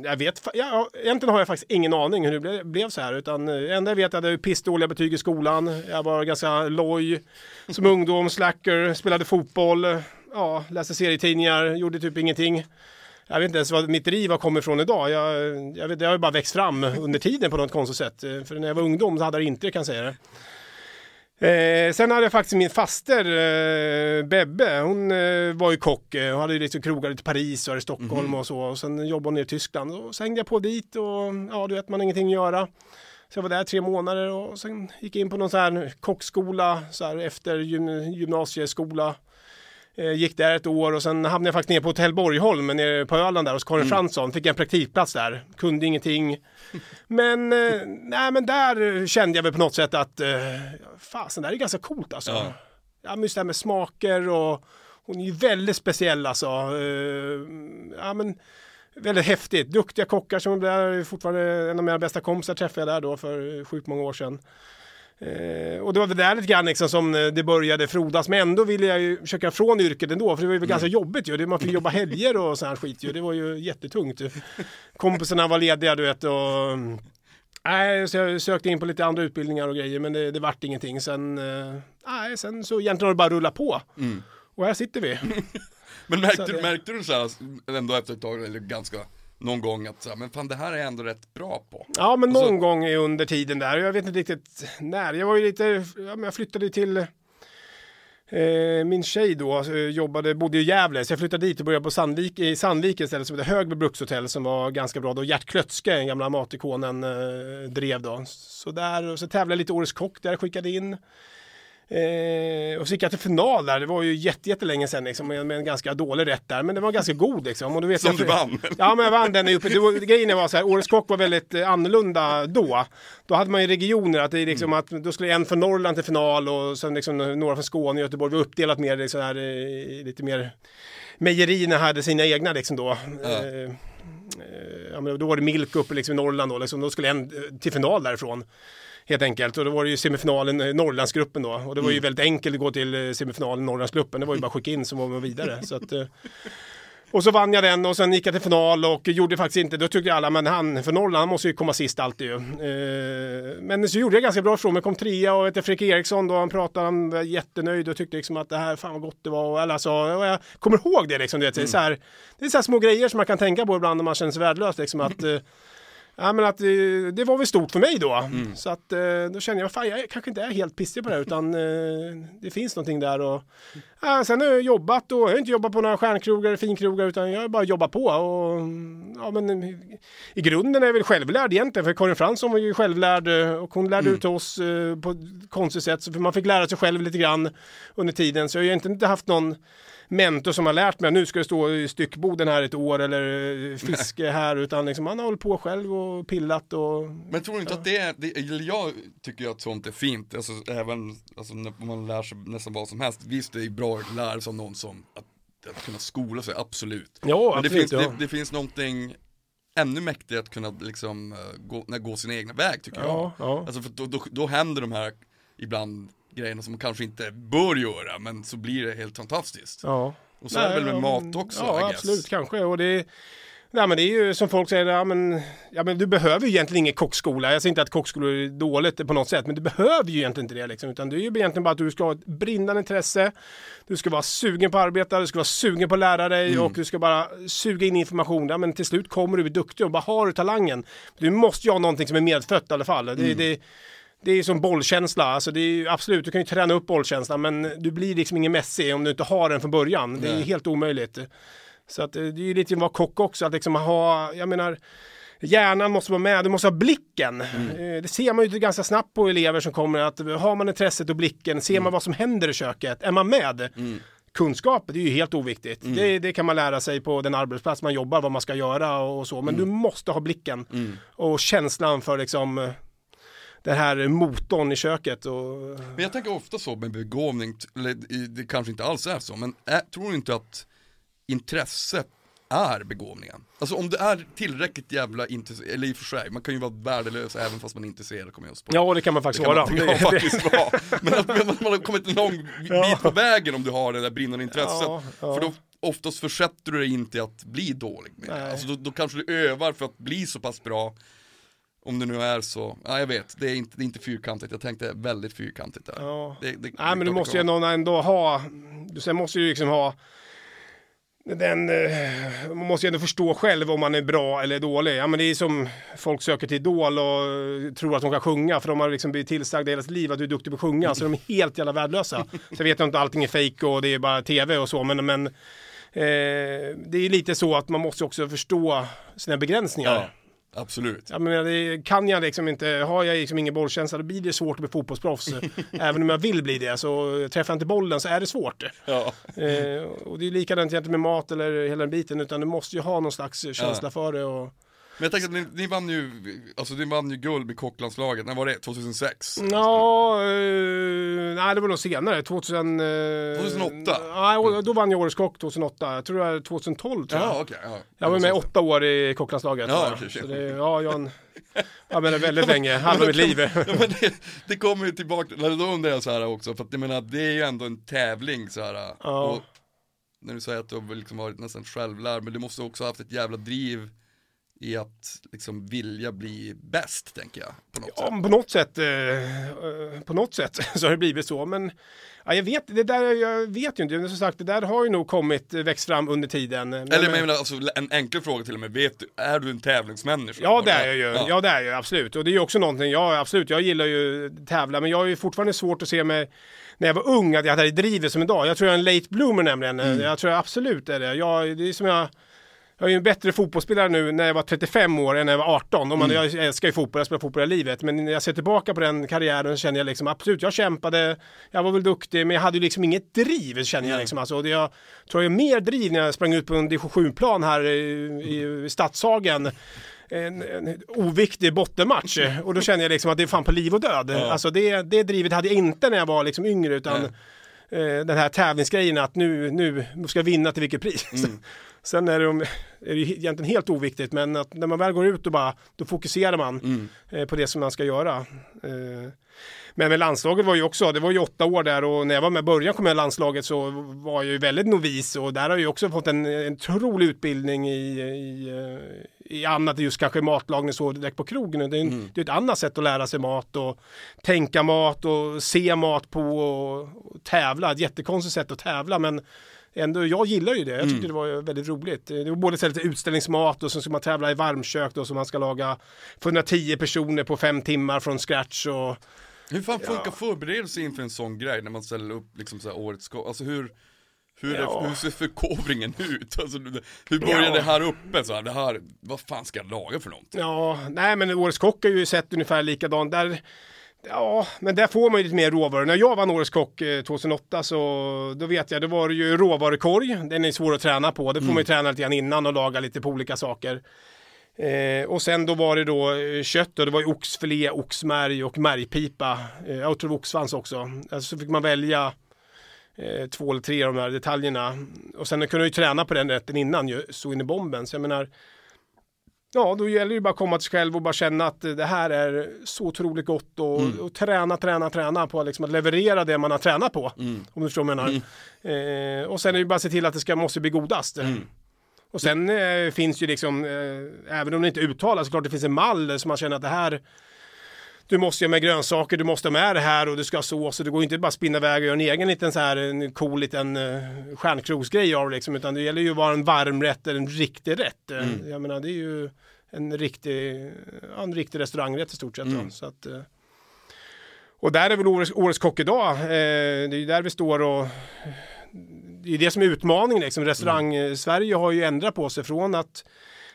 jag vet, ja, egentligen har jag faktiskt ingen aning hur det ble, blev så här, utan eh, enda jag vet är att jag hade pissdåliga betyg i skolan, jag var ganska loj som ungdom, slacker, spelade fotboll, ja, läste serietidningar, gjorde typ ingenting. Jag vet inte ens vad mitt driv har kommit ifrån idag. Jag, jag vet, det har ju bara växt fram under tiden på något konstigt sätt. För när jag var ungdom så hade jag inte det kan jag säga det. Eh, sen hade jag faktiskt min faster eh, Bebbe, hon eh, var ju kock, eh, hon hade ju liksom krogar i Paris och i Stockholm mm. och så. Och sen jobbade hon ner i Tyskland och så hängde jag på dit och ja, du vet man har ingenting att göra. Så jag var där tre månader och sen gick jag in på någon sån här kockskola så här efter gym gymnasieskola. Eh, gick där ett år och sen hamnade jag faktiskt ner på Hotell Borgholm nere på Öland där hos Karin mm. Fransson. Fick en praktikplats där. Kunde ingenting. Men, eh, nej men där kände jag väl på något sätt att eh, fasen, det här är ganska coolt alltså. Ja. ja men just det här med smaker och hon är ju väldigt speciell alltså. Eh, ja men väldigt häftigt. Duktiga kockar som är fortfarande en av mina bästa kompisar träffade jag där då för sjukt många år sedan. Eh, och det var väl där lite grann liksom som eh, det började frodas. Men ändå ville jag ju försöka från yrket ändå. För det var ju mm. ganska jobbigt ju. Man fick jobba helger och sån här skit ju. Det var ju jättetungt. Kompisarna var lediga du vet. Och, Nej, så jag sökte in på lite andra utbildningar och grejer men det, det vart ingenting. Sen, eh, nej, sen så egentligen har det bara rullat på. Mm. Och här sitter vi. men märkte, det... märkte du så här ändå efter ett tag, eller ganska någon gång att men fan det här är jag ändå rätt bra på. Ja men någon så... gång under tiden där, jag vet inte riktigt när. Jag var ju lite, jag flyttade till eh, min tjej då alltså, jobbade, bodde i Gävle, så jag flyttade dit och började på Sandvik, i Sandviken istället som heter Högby Brukshotell som var ganska bra då. Gert Klötske, den gamla matikonen, eh, drev då. Så där, och så tävlade jag lite Årets Kock där, skickade in. Eh, och så gick jag till final där, det var ju jättelänge sedan liksom, med, en ganska dålig rätt där, men det var ganska god liksom. Och du vet, Som jag, du vann? Ja, men jag vann den uppe. Var, grejen var så här, Årets Kock var väldigt eh, annorlunda då. Då hade man ju regioner, att det liksom mm. att då skulle en från Norrland till final och sen liksom några från Skåne och Göteborg. Vi var uppdelat mer liksom här, eh, lite mer mejerierna hade sina egna liksom då. Eh ja, men då var det Milk uppe liksom i Norrland då, liksom. då skulle en till final därifrån. Helt enkelt. Och då var det ju semifinalen, eh, Norrlandsgruppen då. Och det var ju mm. väldigt enkelt att gå till eh, semifinalen, Norrlandsgruppen. Det var ju bara att skicka in så var man vidare. Så att, eh, och så vann jag den och sen gick jag till final och gjorde faktiskt inte, då tyckte alla, men han för Norrland han måste ju komma sist alltid ju. men så gjorde jag ganska bra ifrån mig, kom trea och hette Fredrik Eriksson då, han pratade, han var jättenöjd och tyckte liksom att det här, fan vad gott det var. Och, alltså, och jag kommer ihåg det liksom, det, mm. så här, det är så här små grejer som man kan tänka på ibland när man känner sig värdelös liksom att Ja, men att det, det var väl stort för mig då. Så att eh, då kände jag, fan jag kanske inte är helt pissig på det här, utan eh, det finns någonting där. Och, ja, sen har jag jobbat och jag har inte jobbat på några stjärnkrogar, finkrogar, utan jag har bara jobbat på. Och, ja, men, i, grunden är jag väl självlärd egentligen, för Karin Fransson var ju självlärd eh, och hon lärde ut oss eh, på ett konstigt sätt. Så man fick lära sig själv lite grann under tiden. Så jag har inte, inte haft någon mentor som har lärt mig nu ska det stå i styckboden här ett år eller eh, fiske här utan liksom man har hållit på själv och pillat och Men tror du inte att det är, det, eller jag tycker ju att sånt är fint, alltså även, alltså när man lär sig nästan vad som helst, visst det är bra sig av någon som, att, att kunna skola sig, absolut. Ja, Men det absolut, finns, ja. det, det finns någonting ännu mäktigare att kunna liksom eh, gå, gå sin egna väg tycker Ja, jag. ja. Alltså för då, då, då händer de här ibland grejerna som man kanske inte bör göra, men så blir det helt fantastiskt. ja. Och så är det väl med mat också, Ja, absolut, kanske. Och det, nej, men det är ju som folk säger, ja, men, ja, men du behöver ju egentligen ingen kockskola. Jag säger inte att kockskolor är dåligt på något sätt, men du behöver ju egentligen inte det. Liksom, utan det är ju egentligen bara att du ska ha ett brinnande intresse, du ska vara sugen på att arbeta, du ska vara sugen på att lära dig Mm. och du ska bara suga in information. Ja, men till slut kommer du bli duktig och bara har du talangen. Du måste ju ha någonting som är medfött i alla fall. Mm. Det, det, det är som bollkänsla, alltså det är ju, absolut du kan ju träna upp bollkänslan men du blir liksom ingen Messi om du inte har den från början. Det är helt omöjligt. Så att eh, det är ju lite att vara kock också, att liksom ha, jag menar Hjärnan måste vara med, du måste ha blicken. Eh, Det ser man ju ganska snabbt på elever som kommer att har man intresset och blicken, ser man vad som händer i köket, är man med? Kunskap, det är ju helt oviktigt. Det, det kan man lära sig på den arbetsplats man jobbar, vad man ska göra och så. Men du måste ha blicken och känslan för liksom eh, den här motorn i köket. Och, Men jag tänker ofta så med begåvning, eller det kanske inte alls är så, men är, tror du inte att intresse är begåvningen? Alltså om det är tillräckligt jävla intresserad, eller i och för sig, man kan ju vara värdelös även fast man är intresserad kommer jag att spå. ja, det kan man faktiskt det vara. man, det kan man faktiskt vara. Men att man, man har kommit en lång bit på vägen om du har det där brinnande intresset. Ja, ja. För då oftast försätter du dig inte i att bli dålig med det. Alltså då, då kanske du övar för att bli så pass bra om det nu är så, ja jag vet, det är inte, det är inte fyrkantigt, jag tänkte väldigt fyrkantigt där. Ja. Det, det, Nej, men du måste ju ändå, ändå ha, du sen måste ju liksom ha den, eh, man måste ju ändå förstå själv om man är bra eller dålig. Ja, men det är som folk söker till Idol och eh, tror att de kan sjunga för de har liksom blivit tillsagda hela sitt liv att du är duktig på att sjunga så de är helt jävla värdelösa. Så vet jag inte allting är fejk och det är bara tv och så men, men eh, det är lite så att man måste också förstå sina begränsningar. Ja, absolut. Menar, det, kan jag liksom inte, har jag liksom ingen bollkänsla då blir det svårt att bli fotbollsproffs. Även om jag vill bli det så träffar jag inte bollen så är det svårt. Ja. Eh, och det är likadant egentligen med mat eller hela den biten utan du måste ju ha någon slags känsla Ja. för det. Och... Men jag tänker att ni, ni vann ju, alltså ni vann ju guld med kocklandslaget, när var det? 2006? Ja, eh, nej det var nog senare, 2000... Eh, 2008? Nej, då vann jag Årets Kock 2008. Jag tror det var 2012 tror jag. Ja, okej. ja. Jag var med åtta år i kocklandslaget. Ja, okej, så det, ja, jag, jag menar väldigt länge, halva mitt liv. Ja, men det, det kommer ju tillbaka, då undrar jag så här också, för att jag menar det är ju ändå en tävling så här. Ja. Och när du säger att du har liksom varit nästan självlärd, men du måste också ha haft ett jävla driv i att liksom vilja bli bäst, tänker jag. På något Ja, sätt. på något sätt, eh, eh, på något sätt så har det blivit så. Men ja, jag vet, det där, jag vet ju inte. Men som sagt, det där har ju nog kommit, eh, växt fram under tiden. Men, Eller men menar, alltså, en enkel fråga till och med, vet du, är du en tävlingsmänniska? Ja, det är jag ju. Ja. Ja. det är jag absolut. Och det är ju också någonting, ja absolut, jag gillar ju tävla, men jag har ju fortfarande svårt att se mig när jag var ung att jag hade drivet som idag. Jag tror jag är en late bloomer nämligen. Mm. Jag tror jag absolut är det. Jag, det är som jag jag är ju en bättre fotbollsspelare nu när jag var 35 år än när jag var 18. Om man, Mm. Jag älskar ju fotboll, jag spelar fotboll hela livet. Men när jag ser tillbaka på den karriären så känner jag liksom absolut, jag kämpade, jag var väl duktig, men jag hade ju liksom inget driv känner jag liksom. Alltså, och det, jag tror jag mer driv när jag sprang ut på en division 7-plan här i, i, i Stadshagen. En, en oviktig bottenmatch och då känner jag liksom att det är fan på liv och död. Alltså det, det drivet hade jag inte när jag var liksom yngre utan eh, den här tävlingsgrejen att nu, nu ska jag vinna till vilket pris. Sen är det, är det ju egentligen helt oviktigt men att när man väl går ut och bara då fokuserar man eh, på det som man ska göra. Eh, men med landslaget var ju också, det var ju åtta år där och när jag var med i början kom jag i landslaget så var jag ju väldigt novis och där har jag ju också fått en, en otrolig utbildning i, i, eh, i annat, just kanske matlagning så direkt på krogen. Det är, en, det är ett annat sätt att lära sig mat och tänka mat och se mat på och, och tävla. Ett jättekonstigt sätt att tävla men ändå, jag gillar ju det. Jag tyckte det var väldigt roligt. Det var både så här lite utställningsmat och så ska man tävla i varmkök då så man ska laga för 110 personer på fem timmar från scratch och Hur fan funkar förberedelse inför en sån grej när man ställer upp liksom så här årets sko- Alltså hur hur, Ja. är, hur ser förkovringen ut? Alltså, hur börjar Ja. det här uppe? Så här, det här, vad fan ska jag laga för någonting? Ja, nej men Årets Kock har ju sett ungefär likadant. Där, ja, men där får man ju lite mer råvaror. När jag vann Årets Kock eh, 2008 så då vet jag, då var det ju råvarukorg. Den är svår att träna på. Det får man ju träna lite grann innan och laga lite på olika saker. Eh, och sen då var det då eh, kött och det var ju oxfilé, oxmärg och märgpipa. Eh, jag tror oxsvans också. Alltså, så fick man välja eh, två eller tre av de här detaljerna. Och sen kunde jag ju träna på den rätten innan ju, så in i bomben. Så jag menar, Ja, då gäller det ju bara att komma till sig själv och bara känna att det här är så otroligt gott och, och träna, träna, träna på liksom att leverera det man har tränat på. Om du förstår vad jag menar. Eh, och sen är det ju bara att se till att det ska, måste bli godast. Och sen eh, finns ju liksom, eh, även om det inte uttalas, så klart det finns en mall som man känner att det här du måste göra med grönsaker, du måste ha med det här och du ska ha sås. och Det går inte bara spinna iväg och göra en egen liten så här en cool liten uh, stjärnkrogsgrej av liksom. Utan det gäller ju att vara en varmrätt eller en riktig rätt. Eh, Jag menar det är ju en riktig, en riktig restaurangrätt i stort sett. då. Så att, eh, och där är väl årets, årets kock idag. Det är ju där vi står och det är det som är utmaningen. Liksom. Restaurang-Sverige har ju ändrat på sig från att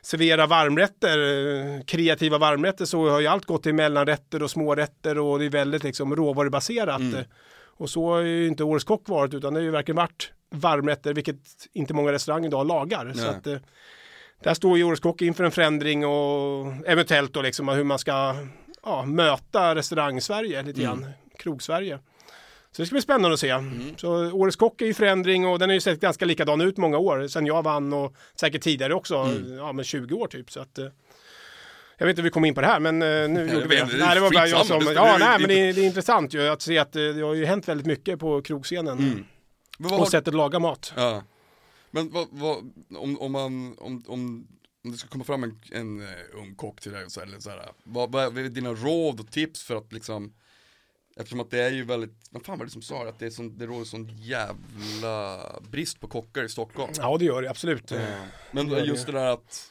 servera varmrätter, eh, kreativa varmrätter, så har ju allt gått till mellanrätter och smårätter och det är väldigt liksom råvarubaserat. Och så har ju inte Årets Kock varit, utan det har ju verkligen varit varmrätter, vilket inte många restauranger idag lagar. Så Nej. att, eh, där står ju Årets Kock inför en förändring och eventuellt då liksom hur man ska ja, möta restaurang-Sverige lite grann, krog-Sverige. Så det ska bli spännande att se. Så Årets Kock är ju förändring och den har ju sett ganska likadan ut många år sedan jag vann och säkert tidigare också, ja men 20 år typ. Så att, eh, jag vet inte hur vi kom in på det här men eh, nu gjorde vi det. Nej, det var bara jag som, ja nej men det, är- det är intressant ju att se att det, det har ju hänt väldigt mycket på krogscenen. Men vad Och har, sättet att laga mat. ja. Men vad, vad, om, om man, om, om, om det ska komma fram en, en ung kock till dig och så, här, eller så här, vad, vad är dina råd och tips för att liksom Eftersom att det är ju väldigt, vad fan var det som sa det? Att det, är sån, det råder sån jävla brist på kockar i Stockholm Ja det gör det absolut. Men det just det där att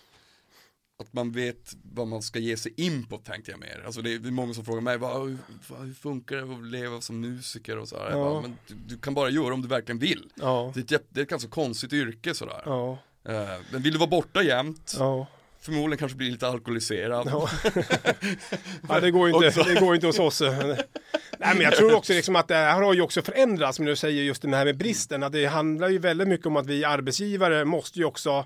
att man vet vad man ska ge sig in på tänkte jag mer. Alltså det är, det är många som frågar mig, vad, hur, hur funkar det att leva som musiker och sådär. Ja. Bara, men du, du kan bara göra om du verkligen vill. Ja. Det är ett, det är ett ganska konstigt yrke sådär. Ja. Eh, men vill du vara borta jämt, Ja. Förmodligen kanske bli lite alkoholiserad. Ja. ja, det går inte, det går inte hos oss. Nej, men jag tror också liksom att det här har ju också förändrats, men du säger just det här med bristen, att det handlar ju väldigt mycket om att vi arbetsgivare måste ju också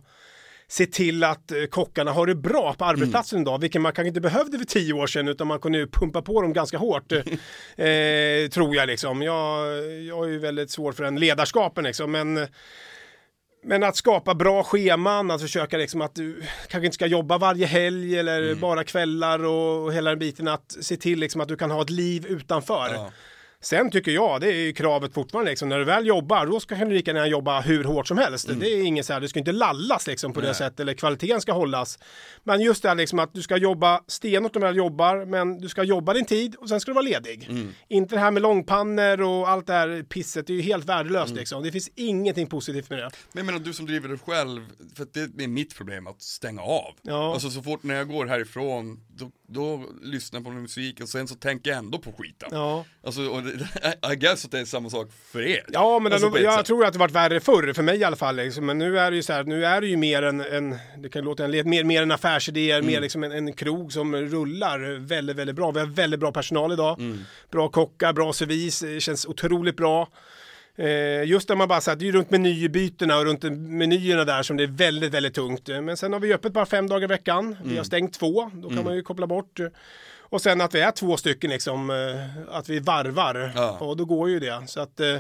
se till att eh, kockarna har det bra på arbetsplatsen idag, vilket man kanske inte behövde för tio år sedan, utan man kunde ju pumpa på dem ganska hårt, eh, tror jag liksom. Jag, jag är ju väldigt svår för den ledarskapen liksom, men men att skapa bra scheman, att försöka liksom att du kanske inte ska jobba varje helg eller bara kvällar och, och hela den biten. Att se till liksom att du kan ha ett liv utanför. Ja. Sen tycker jag, det är kravet fortfarande liksom, när du väl jobbar, då ska du lika gärna jobba hur hårt som helst. Det är inget så här, du ska inte lallas liksom på det Nej. sättet, eller kvaliteten ska hållas. Men just det här liksom att du ska jobba stenhårt när du väl jobbar, men du ska jobba din tid och sen ska du vara ledig. Inte det här med långpannor och allt det här pisset, det är ju helt värdelöst liksom. Det finns ingenting positivt med det. Men jag menar du som driver det själv, för det är mitt problem att stänga av. Ja. Alltså så fort när jag går härifrån, då, då lyssnar jag på musik och sen så tänker jag ändå på skiten. Ja. Alltså, det, I guess att det är samma sak för er. Ja, men alltså, den, jag tror att det varit värre förr, för mig i alla fall. Liksom. Men nu är det ju så här, nu är det ju mer en, en det kan låta en, mer, mer en affärsidé, Mm. mer liksom en, en krog som rullar väldigt, väldigt bra. Vi har väldigt bra personal idag. Mm. Bra kockar, bra servis, det känns otroligt bra. Eh, just när man bara säger det är runt menybytena och runt menyerna där som det är väldigt, väldigt tungt. Eh, Men sen har vi öppet bara fem dagar i veckan. Vi Mm. har stängt två, då kan man ju koppla bort. Och sen att vi är två stycken liksom, eh, att vi varvar. Ja. Och då går ju det. Så att, eh,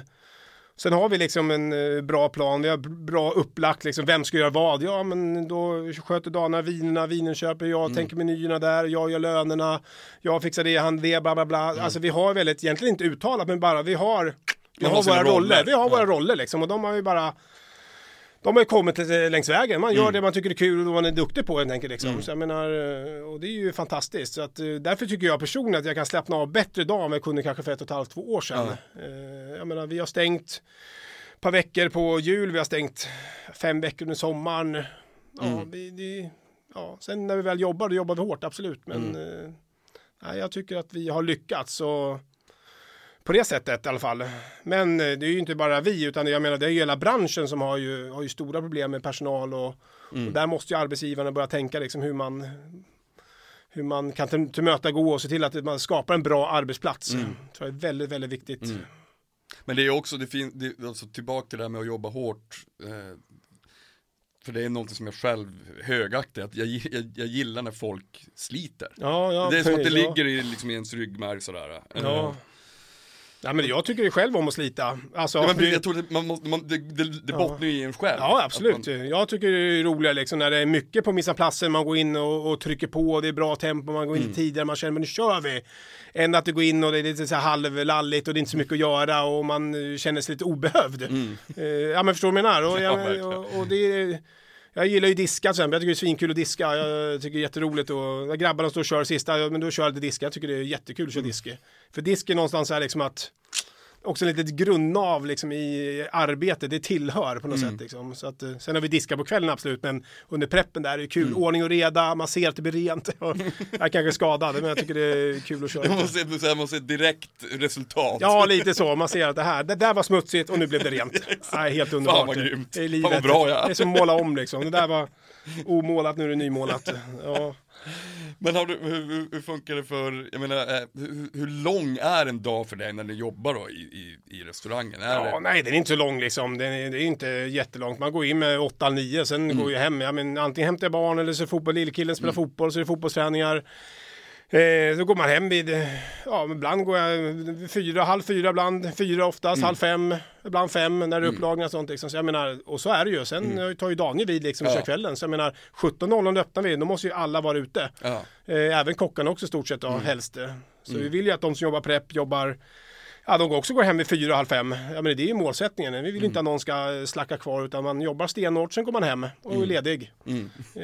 sen har vi liksom en eh, bra plan, vi har bra upplagt, liksom, vem ska göra vad? Ja, men då sköter Dana vinerna, vinen köper jag, Mm. tänker menyerna där, jag gör lönerna, jag fixar det, han det, bla bla bla. Mm. Alltså vi har väldigt, egentligen inte uttalat, men bara vi har, vi har har våra roller. roller. Vi har våra Ja. roller liksom och de har vi bara de har ju kommit längs vägen. Man gör Mm. det man tycker är kul och man är duktig på helt enkelt. Liksom. Mm. Så jag menar, eh, och det är ju fantastiskt. Så att, eh, därför tycker jag personligen att jag kan slappna av bättre idag än jag kunde kanske för ett och ett halvt, två år sedan. Eh, Jag menar, vi har stängt ett par veckor på jul, vi har stängt fem veckor under sommaren. Ja, Mm. vi, det, ja, sen när vi väl jobbar, då jobbar vi hårt, absolut. Men Mm. nej, jag tycker att vi har lyckats. Och, på det sättet i alla fall. Men eh, det är ju inte bara vi, utan jag menar det är ju hela branschen som har ju, har ju stora problem med personal och, Mm. och där måste ju arbetsgivarna börja tänka liksom hur man hur man kan till- tillmötesgå och se till att man skapar en bra arbetsplats. Mm. Det är väldigt, väldigt viktigt. Mm. Men det är också, det finns, det, alltså tillbaka till det här med att jobba hårt. Eh, för det är någonting som jag själv högaktar, att jag, jag, jag gillar när folk sliter. Ja, ja, det är som att det ja. ligger i, liksom, i ens ryggmärg sådär. Ja. Ja, men jag tycker ju själv om att slita. Alltså, Ja, men det- jag tror att man måste, man, det, det, det Ja. bottnar ju i en själv. Ja, absolut. man- Jag tycker det är roligare liksom när det är mycket på vissa platser, man går in och, och trycker på, och det är bra tempo, man går in Mm. tidigare, man känner men nu kör vi. Än att det går in och det är lite så här halvlalligt och det är inte så mycket att göra och man eh, känner sig lite obehövd. Mm. Eh, ja men förstår du vad jag menar? Och, Ja, och, och det är, jag gillar ju diska till exempel, jag tycker det är svinkul att diska, jag tycker det är jätteroligt och när grabbarna står och kör sista, men då kör jag lite diska, jag tycker det är jättekul att köra Mm. disk. För disk är någonstans här liksom att också ett litet grundnav liksom i arbetet, det tillhör på något Mm. sätt liksom. Så att, eh, sen har vi diskar på kvällen absolut, men under preppen där är det kul, Mm. ordning och reda, man ser att det blir rent. jag är kanske skadad, men jag tycker det är kul att köra. Man måste, här, man ser direkt resultat. Ja, lite så. Man ser att det här, det där var smutsigt och nu blev det rent. Nej, helt underbart. Fan vad grymt. Det är Fan livet. vad bra är. Det är som att måla om liksom. Det där var omålat, nu är det nymålat. Ja. Men du, hur, hur, hur funkar det för, jag menar, eh, hur, hur lång är en dag för dig när du jobbar då i, i, i restaurangen? Är Ja, det, nej, den är inte så lång liksom. Den är, det är inte jättelångt. Man går in med 8-9, sen Mm. går jag hem. Ja, men antingen hämtar jag barn eller så är fotboll, lillkillen spelar fotboll, så är det fotbollsträningar. Eh, då går man hem vid, eh, ja ibland går jag fyra, halv fyra ibland, fyra oftast, Mm. halv fem, ibland fem när det är upplagningar och sånt liksom. Så jag menar, och så är det ju. Sen eh, tar ju Daniel vid liksom och Mm. Ja. kör kvällen. Så jag menar, 17.00 öppnar vi, då måste ju alla vara ute. ja. Eh, även kockarna också i stort sett då, Mm. helst. eh. Så vi vill ju att de som jobbar prepp jobbar Ja, de går också går hem vid fyra, halv fem. Ja, men det är ju målsättningen. Vi vill Mm. inte att någon ska slacka kvar utan man jobbar stenhårt, sen går man hem och är ledig. Mm. Eh,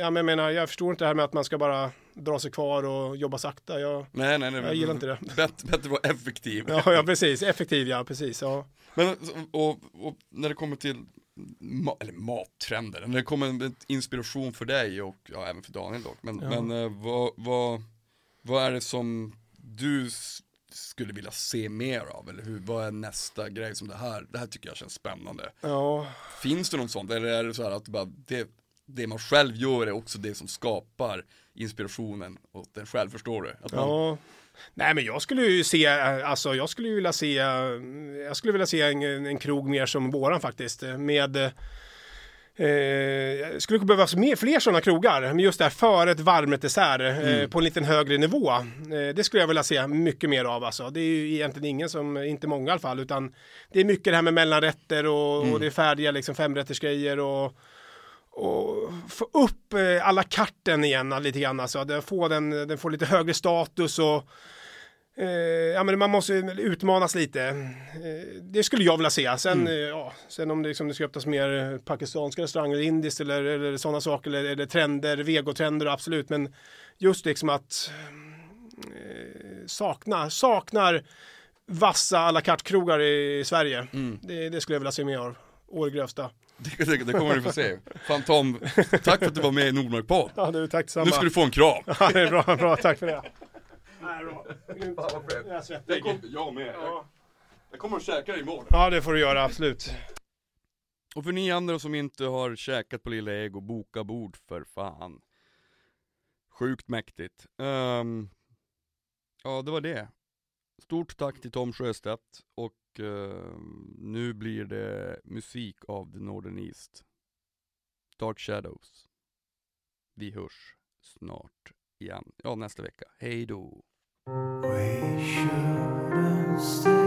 ja, men jag menar, jag förstår inte det här med att man ska bara dra sig kvar och jobba sakta. Jag, Nej, nej, nej. Jag gillar inte det. Bättre, bättre vara effektiv. ja, ja, precis. Effektiv, ja, precis. Ja. Men och, och när det kommer till ma eller mattrender, när det kommer en inspiration för dig och ja, även för Daniel dock. Men, Ja. men eh, vad, vad, vad är det som du skulle vilja se mer av? Eller hur, vad är nästa grej som det här, det här tycker jag känns spännande. ja. Finns det något sånt? Eller är det så här att bara det, det man själv gör är också det som skapar inspirationen åt en själv, förstår du? Att man, Ja. Nej men jag skulle ju se, alltså jag skulle ju vilja se, jag skulle vilja se en, en krog mer som våran faktiskt. Med, eh, skulle behöva mer, fler sådana krogar, men just det här förrätt, varmrätt, dessert eh, på en liten högre nivå. Eh, det skulle jag vilja se mycket mer av alltså. Det är ju egentligen ingen som, inte många i alla fall, utan det är mycket det här med mellanrätter och, och det är färdiga liksom femrättersgrejer och och få upp eh, alla karten igen eh, lite grann. Alltså, få den, den får lite högre status och eh, ja, men man måste utmanas lite. Eh, det skulle jag vilja se. Sen, eh, ja, sen om det, liksom, det ska öppnas mer eh, pakistanska restauranger, indiskt eller, eller sådana saker, eller, eller trender, vegotrender, absolut. Men just liksom att eh, sakna, saknar vassa à la carte-krogar i Sverige. Mm. Det, det skulle jag vilja se mer av. Å det. Det, det, kommer du få se. Fan Tom, tack för att du var med i Nordmark podd. Ja, du, tack detsamma. Nu ska du få en kram. Ja, det är bra, bra, tack för det. Nej, bra. Grymt. Jag är svettig. jag med. Ja. Jag kommer att käka dig imorgon. Ja, det får du göra, absolut. Och för ni andra som inte har käkat på Lilla och boka bord för fan. Sjukt mäktigt. Ehm, ja, det var det. Stort tack till Tom Sjöstedt och ehm, nu blir det musik av The Northern East. Dark Shadows. Vi hörs snart igen. Ja, nästa vecka. Hej då. We shouldn't stay